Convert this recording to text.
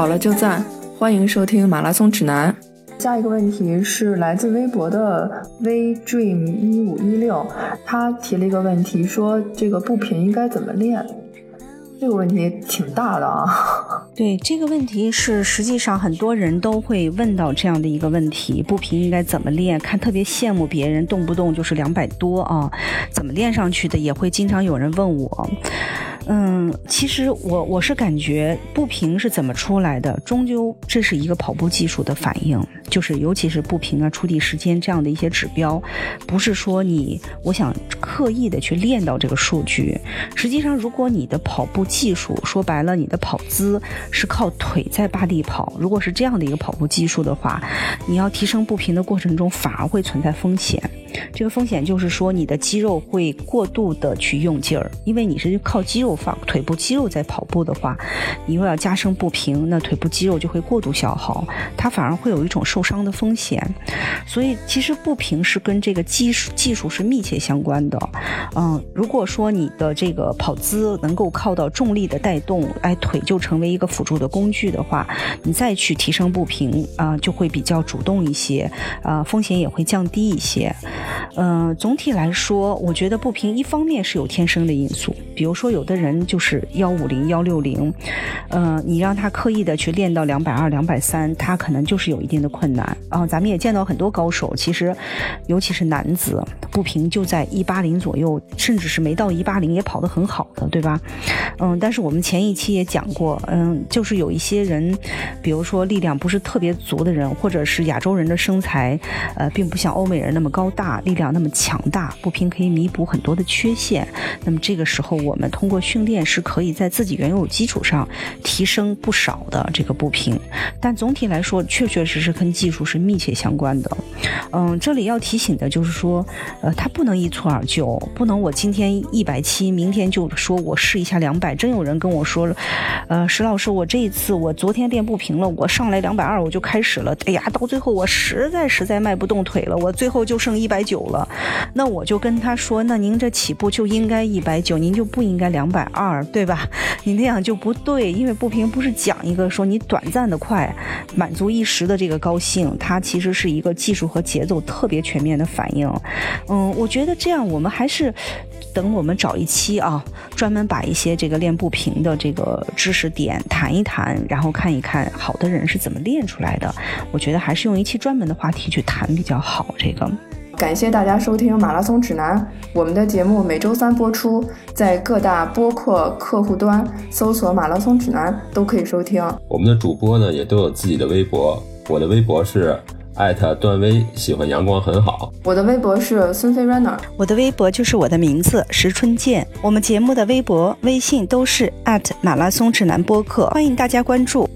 好了就赞，欢迎收听马拉松指南。下一个问题是来自微博的 v dream 一五一六，他提了一个问题，说这个步频应该怎么练？这个问题挺大的啊。对这个问题是，实际上很多人都会问到这样的一个问题：步频应该怎么练？看特别羡慕别人动不动就是两百多啊，怎么练上去的？也会经常有人问我。嗯，其实我我是感觉步频是怎么出来的，终究这是一个跑步技术的反应，就是尤其是步频啊、触地时间这样的一些指标，不是说你我想刻意的去练到这个数据。实际上，如果你的跑步技术说白了，你的跑姿是靠腿在扒地跑，如果是这样的一个跑步技术的话，你要提升步频的过程中，反而会存在风险。这个风险就是说，你的肌肉会过度的去用劲儿，因为你是靠肌肉放腿部肌肉在跑步的话，你又要加深步频，那腿部肌肉就会过度消耗，它反而会有一种受伤的风险。所以，其实步频是跟这个技术技术是密切相关的。嗯，如果说你的这个跑姿能够靠到重力的带动，哎，腿就成为一个辅助的工具的话，你再去提升步频啊，就会比较主动一些，啊，风险也会降低一些。嗯，总体来说，我觉得步频一方面是有天生的因素，比如说有的人就是幺五零、幺六零，嗯，你让他刻意的去练到两百二、两百三，他可能就是有一定的困难啊。咱们也见到很多高手，其实尤其是男子，步频就在一八零左右，甚至是没到一八零也跑得很好的，对吧？嗯，但是我们前一期也讲过，嗯，就是有一些人，比如说力量不是特别足的人，或者是亚洲人的身材，呃，并不像欧美人那么高大，力量。那么强大，步频可以弥补很多的缺陷。那么这个时候，我们通过训练是可以在自己原有基础上提升不少的这个步频。但总体来说，确确实实跟技术是密切相关的。嗯，这里要提醒的就是说，呃，它不能一蹴而就，不能我今天一百七，明天就说我试一下两百。真有人跟我说了，呃，石老师，我这一次我昨天练步频了，我上来两百二我就开始了。哎呀，到最后我实在实在迈不动腿了，我最后就剩一百九了。那我就跟他说，那您这起步就应该一百九，您就不应该两百二，对吧？你那样就不对，因为步频不是讲一个说你短暂的快，满足一时的这个高兴，它其实是一个技术和节奏特别全面的反应。嗯，我觉得这样我们还是等我们找一期啊，专门把一些这个练步频的这个知识点谈一谈，然后看一看好的人是怎么练出来的。我觉得还是用一期专门的话题去谈比较好。这个。感谢大家收听《马拉松指南》，我们的节目每周三播出，在各大播客客户端搜索“马拉松指南”都可以收听。我们的主播呢也都有自己的微博，我的微博是艾特段威，喜欢阳光很好。我的微博是孙飞 runner，我的微博就是我的名字石春健。我们节目的微博、微信都是艾特马拉松指南播客，欢迎大家关注。